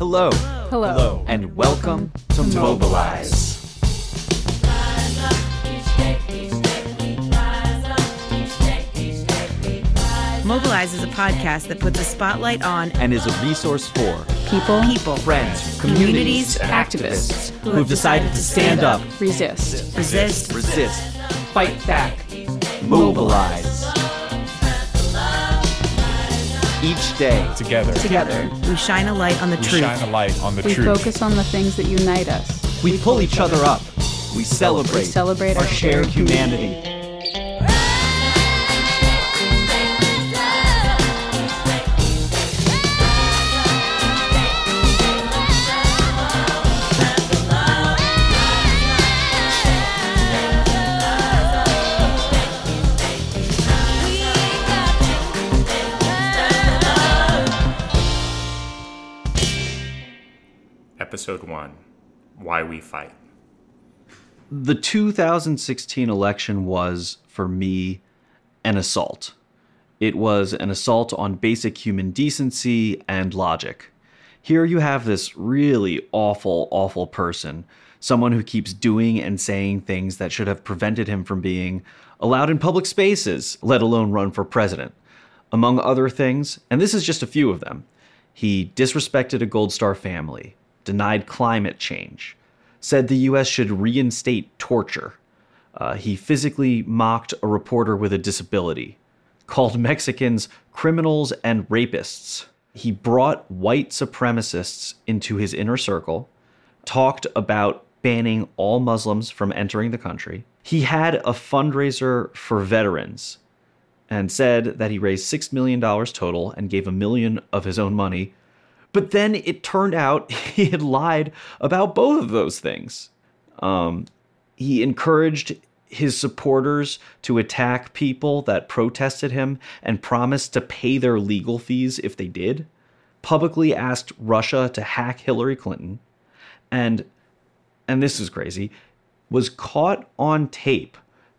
Hello. Hello. Hello. And welcome to Mobilize. Mobilize is a podcast that puts a spotlight on And is a resource for People, people, friends, communities, activists, who've decided to stand up, resist. resist, resist, fight back, mobilize. Each day, Together, Together, we shine a light on the we truth. shine a light on the we truth. focus on the things that unite us. we pull each other up. We celebrate, We celebrate our our shared shared humanity. Episode 1 Why We Fight. The 2016 election was, for me, an assault. It was an assault on basic human decency and logic. Here you have this really awful, awful person, someone who keeps doing and saying things that should have prevented him from being allowed in public spaces, let alone run for president. Among other things, and this is just a few of them, he disrespected a Gold Star family, denied climate change, said the U.S. should reinstate torture. Uh, he physically mocked a reporter with a disability, called Mexicans criminals and rapists. He brought white supremacists into his inner circle, talked about banning all Muslims from entering the country. He had a fundraiser for veterans and said that he raised $6 million total and gave a million of his own money. But then it turned out he had lied about both of those things. Um, he encouraged his supporters to attack people that protested him and promised to pay their legal fees if they did. Publicly asked Russia to hack Hillary Clinton. And and this is crazy, was caught on tape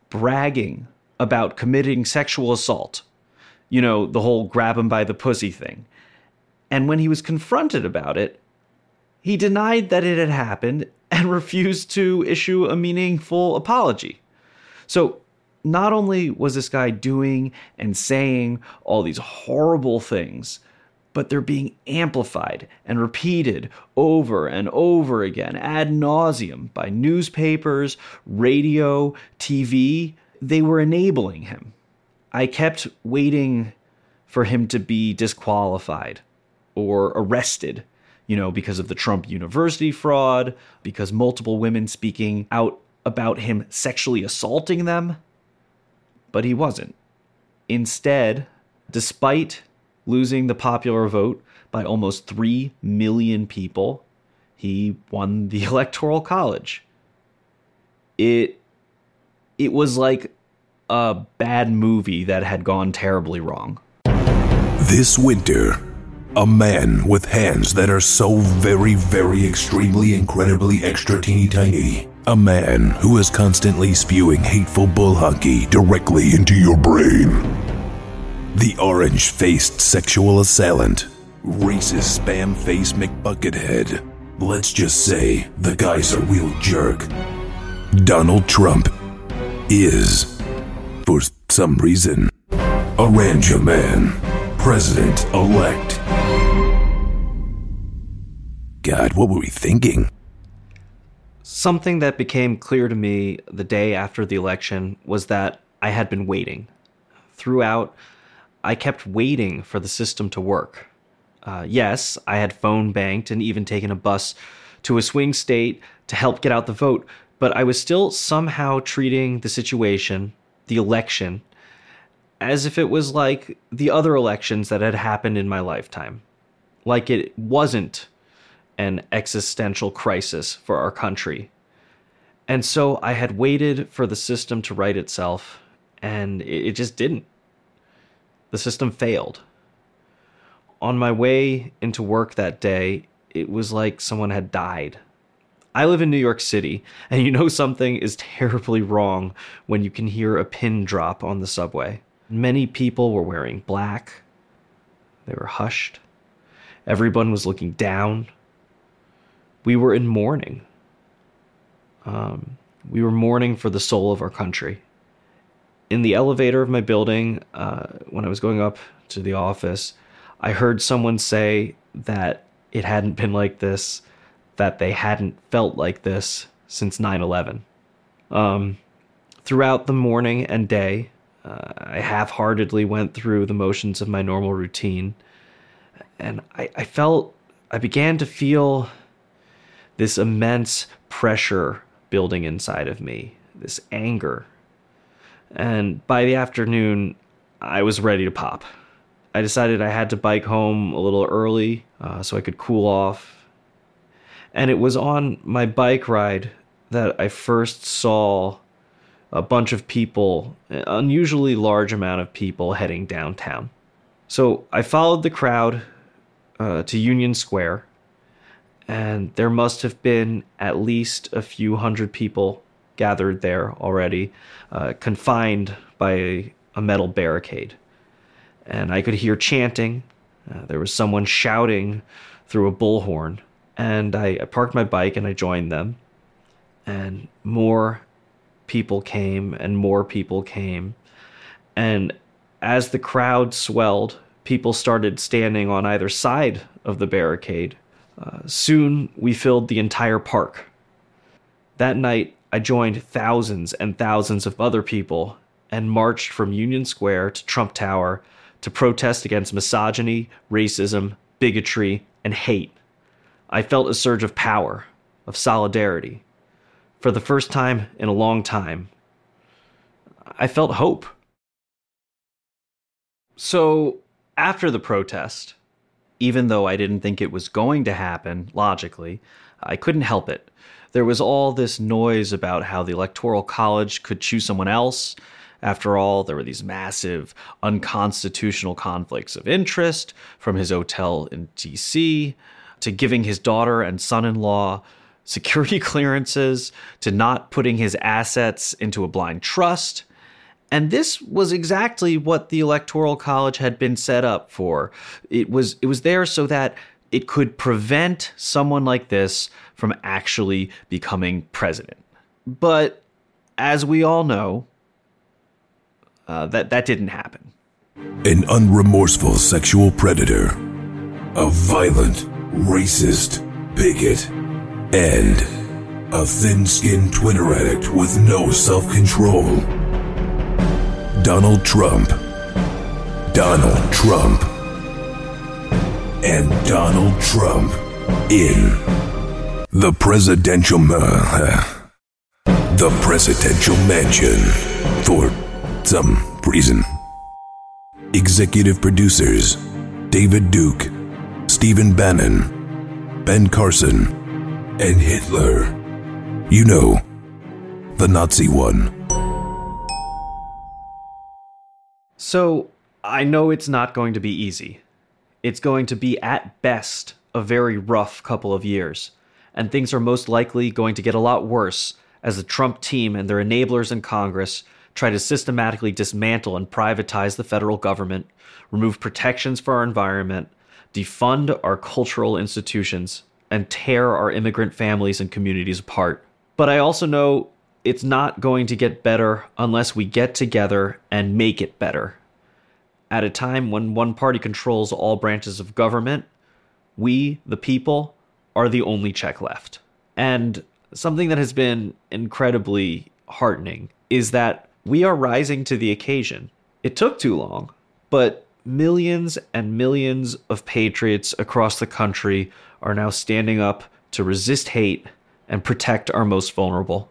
bragging about committing sexual assault. You know, the whole grab him by the pussy thing. And when he was confronted about it, he denied that it had happened and refused to issue a meaningful apology. So, not only was this guy doing and saying all these horrible things, but they're being amplified and repeated over and over again ad nauseum by newspapers, radio, TV. They were enabling him. I kept waiting for him to be disqualified or arrested, you know, because of the Trump University fraud, because multiple women speaking out about him sexually assaulting them. But he wasn't. Instead, despite losing the popular vote by almost 3 million people, he won the electoral college. It it was like a bad movie that had gone terribly wrong. This winter, a man with hands that are so very, very extremely incredibly extra teeny tiny. A man who is constantly spewing hateful bull hockey directly into your brain. The orange faced sexual assailant. Racist spam face McBuckethead. Let's just say the guy's a real jerk. Donald Trump is, for some reason, a Ranger man. President elect. God, what were we thinking? Something that became clear to me the day after the election was that I had been waiting. Throughout, I kept waiting for the system to work. Uh, yes, I had phone banked and even taken a bus to a swing state to help get out the vote, but I was still somehow treating the situation, the election, as if it was like the other elections that had happened in my lifetime. Like it wasn't an existential crisis for our country. And so I had waited for the system to right itself, and it, just didn't. The system failed. On my way into work that day, it was like someone had died. I live in New York City, and you know something is terribly wrong when you can hear a pin drop on the subway. Many people were wearing black, they were hushed. Everyone was looking down, we were in mourning. Um, we were mourning for the soul of our country. In the elevator of my building, uh, when I was going up to the office, I heard someone say that it hadn't been like this, that they hadn't felt like this since 9 11. Um, throughout the morning and day, uh, I half heartedly went through the motions of my normal routine. And I, I felt, I began to feel this immense pressure building inside of me, this anger. And by the afternoon, I was ready to pop. I decided I had to bike home a little early uh, so I could cool off. And it was on my bike ride that I first saw a bunch of people, an unusually large amount of people heading downtown. So I followed the crowd uh, to Union Square, and there must have been at least a few hundred people gathered there already, uh, confined by a, a, metal barricade. And I could hear chanting. Uh, there was someone shouting through a bullhorn. And I, I parked my bike and I joined them. And more people came and more people came. And as the crowd swelled, people started standing on either side of the barricade. Soon we filled the entire park. That night, I joined thousands and thousands of other people and marched from Union Square to Trump Tower to protest against misogyny, racism, bigotry, and hate. I felt a surge of power, of solidarity for the first time in a long time, I felt hope. So, after the protest, even though I didn't think it was going to happen logically, I couldn't help it. There was all this noise about how the Electoral College could choose someone else. After all, there were these massive unconstitutional conflicts of interest from his hotel in DC to giving his daughter and son in law security clearances to not putting his assets into a blind trust. And this was exactly what the Electoral College had been set up for. It was it was there so that it could prevent someone like this from actually becoming president. But as we all know, uh, that that didn't happen. An unremorseful sexual predator, a violent, racist bigot and a thin skinned Twitter addict with no self control. Donald Trump. Donald Trump. And Donald Trump in the presidential uh, the presidential mansion for some reason. Executive producers David Duke, Stephen Bannon, Ben Carson, and Hitler. You know, the Nazi one. So, I know it's not going to be easy. It's going to be, at best, a very rough couple of years, and things are most likely going to get a lot worse as the Trump team and their enablers in Congress try to systematically dismantle and privatize the federal government, remove protections for our environment, defund our cultural institutions, and tear our immigrant families and communities apart. But I also know it's not going to get better unless we get together and make it better. At a time when one party controls all branches of government, we, the people, are the only check left. And something that has been incredibly heartening is that we are rising to the occasion. It took too long, but millions and millions of patriots across the country are now standing up to resist hate and protect our most vulnerable.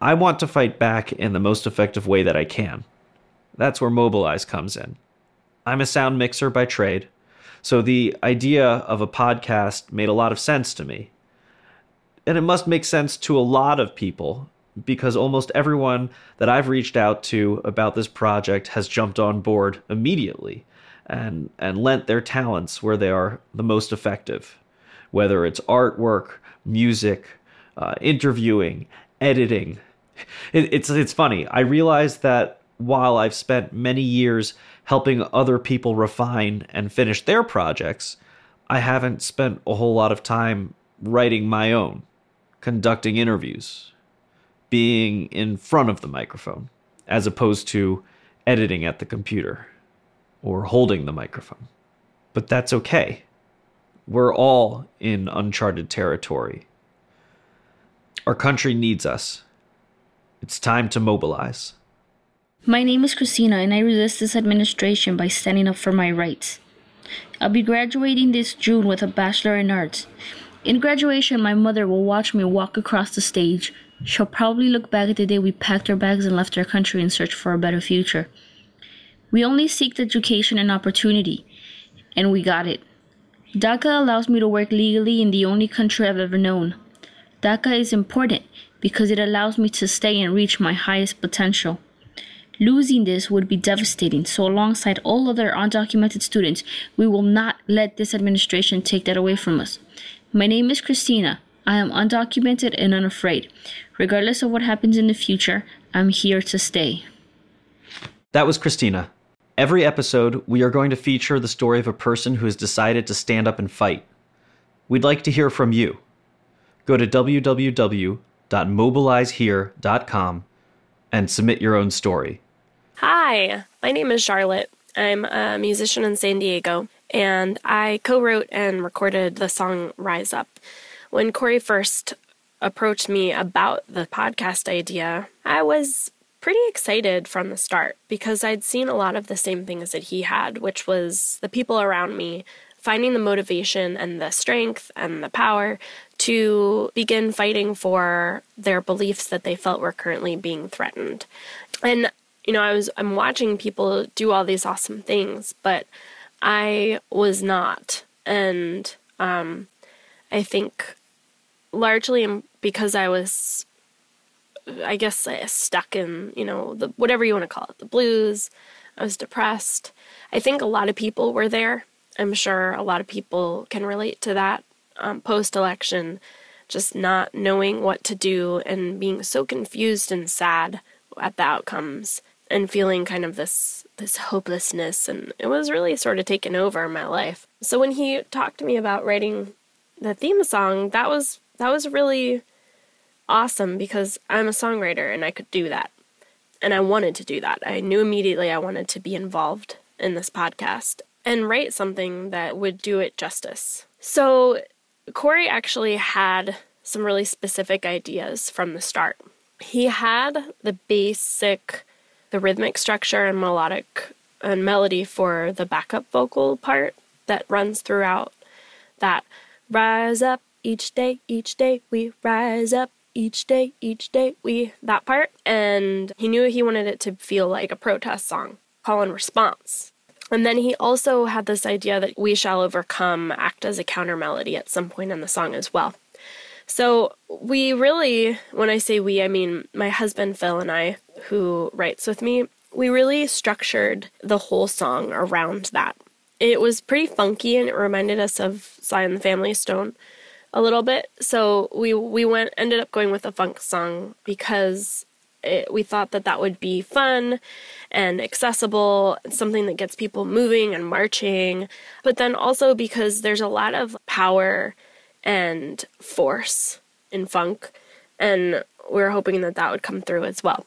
I want to fight back in the most effective way that I can. That's where Mobilize comes in. I'm a sound mixer by trade, so the idea of a podcast made a lot of sense to me. And it must make sense to a lot of people because almost everyone that I've reached out to about this project has jumped on board immediately and, and lent their talents where they are the most effective whether it's artwork, music, uh, interviewing, editing. It, it's it's funny. I realize that while I've spent many years helping other people refine and finish their projects, I haven't spent a whole lot of time writing my own, conducting interviews, being in front of the microphone, as opposed to editing at the computer or holding the microphone. But that's okay. We're all in uncharted territory. Our country needs us. It's time to mobilize. My name is Christina, and I resist this administration by standing up for my rights. I'll be graduating this June with a Bachelor in Arts. In graduation, my mother will watch me walk across the stage. She'll probably look back at the day we packed our bags and left our country in search for a better future. We only seeked education and opportunity, and we got it. DACA allows me to work legally in the only country I've ever known. DACA is important because it allows me to stay and reach my highest potential. Losing this would be devastating, so, alongside all other undocumented students, we will not let this administration take that away from us. My name is Christina. I am undocumented and unafraid. Regardless of what happens in the future, I'm here to stay. That was Christina. Every episode, we are going to feature the story of a person who has decided to stand up and fight. We'd like to hear from you. Go to www.mobilizehere.com and submit your own story. Hi, my name is Charlotte. I'm a musician in San Diego, and I co wrote and recorded the song Rise Up. When Corey first approached me about the podcast idea, I was pretty excited from the start because I'd seen a lot of the same things that he had, which was the people around me finding the motivation and the strength and the power to begin fighting for their beliefs that they felt were currently being threatened. And you know, I was I'm watching people do all these awesome things, but I was not. And um I think largely because I was I guess stuck in, you know, the whatever you want to call it, the blues. I was depressed. I think a lot of people were there. I'm sure a lot of people can relate to that um, post election, just not knowing what to do and being so confused and sad at the outcomes and feeling kind of this this hopelessness and it was really sort of taken over my life. So when he talked to me about writing the theme song, that was that was really awesome because I'm a songwriter and I could do that. And I wanted to do that. I knew immediately I wanted to be involved in this podcast and write something that would do it justice. So Corey actually had some really specific ideas from the start. He had the basic, the rhythmic structure and melodic and melody for the backup vocal part that runs throughout that rise up each day, each day we rise up each day, each day we that part. And he knew he wanted it to feel like a protest song, call and response. And then he also had this idea that We Shall Overcome act as a counter melody at some point in the song as well. So we really, when I say we, I mean my husband Phil and I, who writes with me, we really structured the whole song around that. It was pretty funky and it reminded us of Sly and the Family Stone a little bit. So we we went ended up going with a funk song because it, we thought that that would be fun and accessible, something that gets people moving and marching, but then also because there's a lot of power and force in funk, and we are hoping that that would come through as well.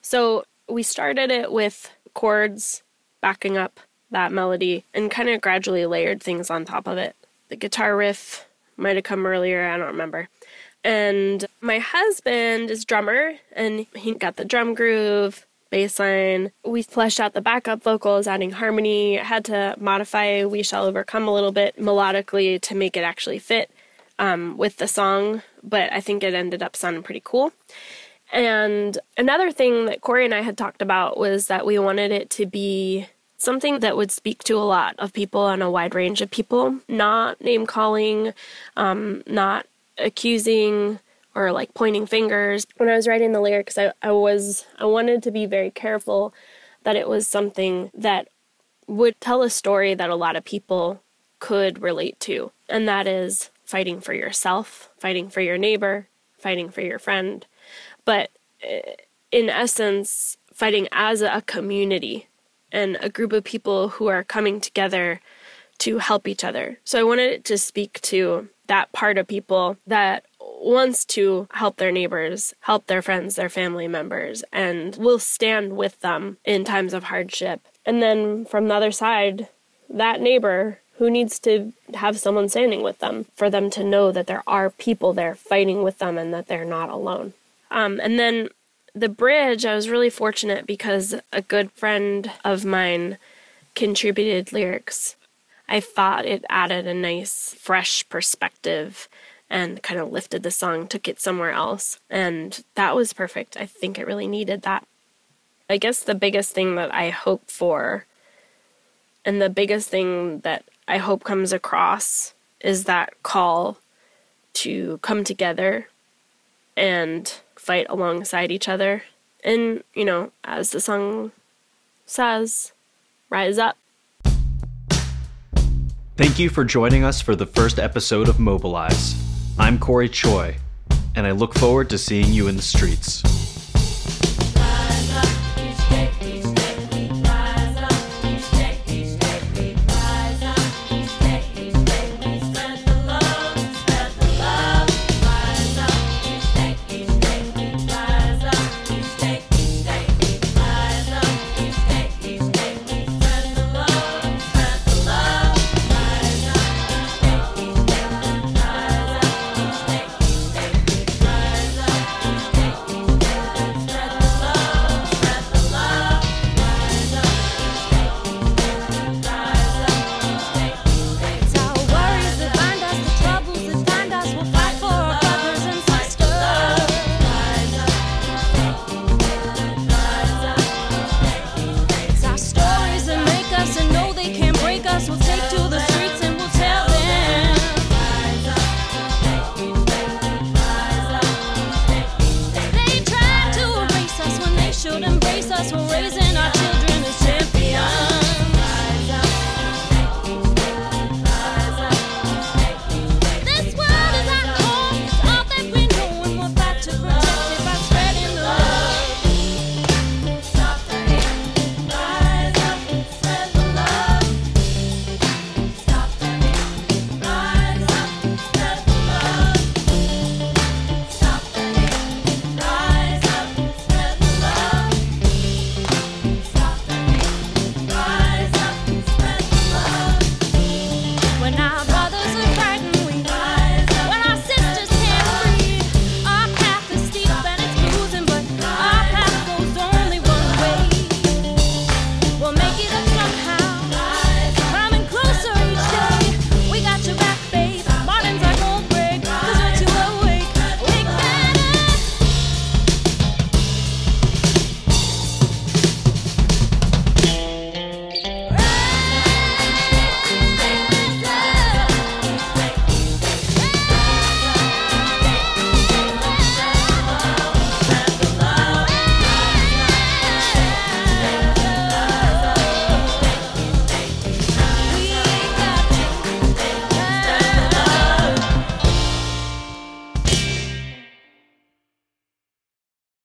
So we started it with chords backing up that melody and kind of gradually layered things on top of it. The guitar riff might have come earlier, I don't remember. And my husband is drummer and he got the drum groove, bass line. We fleshed out the backup vocals, adding harmony. Had to modify We Shall Overcome a little bit melodically to make it actually fit um, with the song, but I think it ended up sounding pretty cool. And another thing that Corey and I had talked about was that we wanted it to be something that would speak to a lot of people and a wide range of people, not name calling, um, not accusing or like pointing fingers. When I was writing the lyrics, I, I was I wanted to be very careful that it was something that would tell a story that a lot of people could relate to, and that is fighting for yourself, fighting for your neighbor, fighting for your friend, but eh, in essence, fighting as a community and a group of people who are coming together to help each other. So I wanted to speak to that part of people that wants to help their neighbors, help their friends, their family members, and will stand with them in times of hardship. And then from the other side, that neighbor who needs to have someone standing with them for them to know that there are people there fighting with them and that they're not alone. Um, and then the bridge, I was really fortunate because a good friend of mine contributed lyrics. I thought it added a nice, fresh perspective and kind of lifted the song, took it somewhere else. And that was perfect. I think it really needed that. I guess the biggest thing that I hope for, and the biggest thing that I hope comes across, is that call to come together and fight alongside each other. And, you know, as the song says, rise up. Thank you for joining us for the first episode of Mobilize. I'm Corey Choi, and I look forward to seeing you in the streets.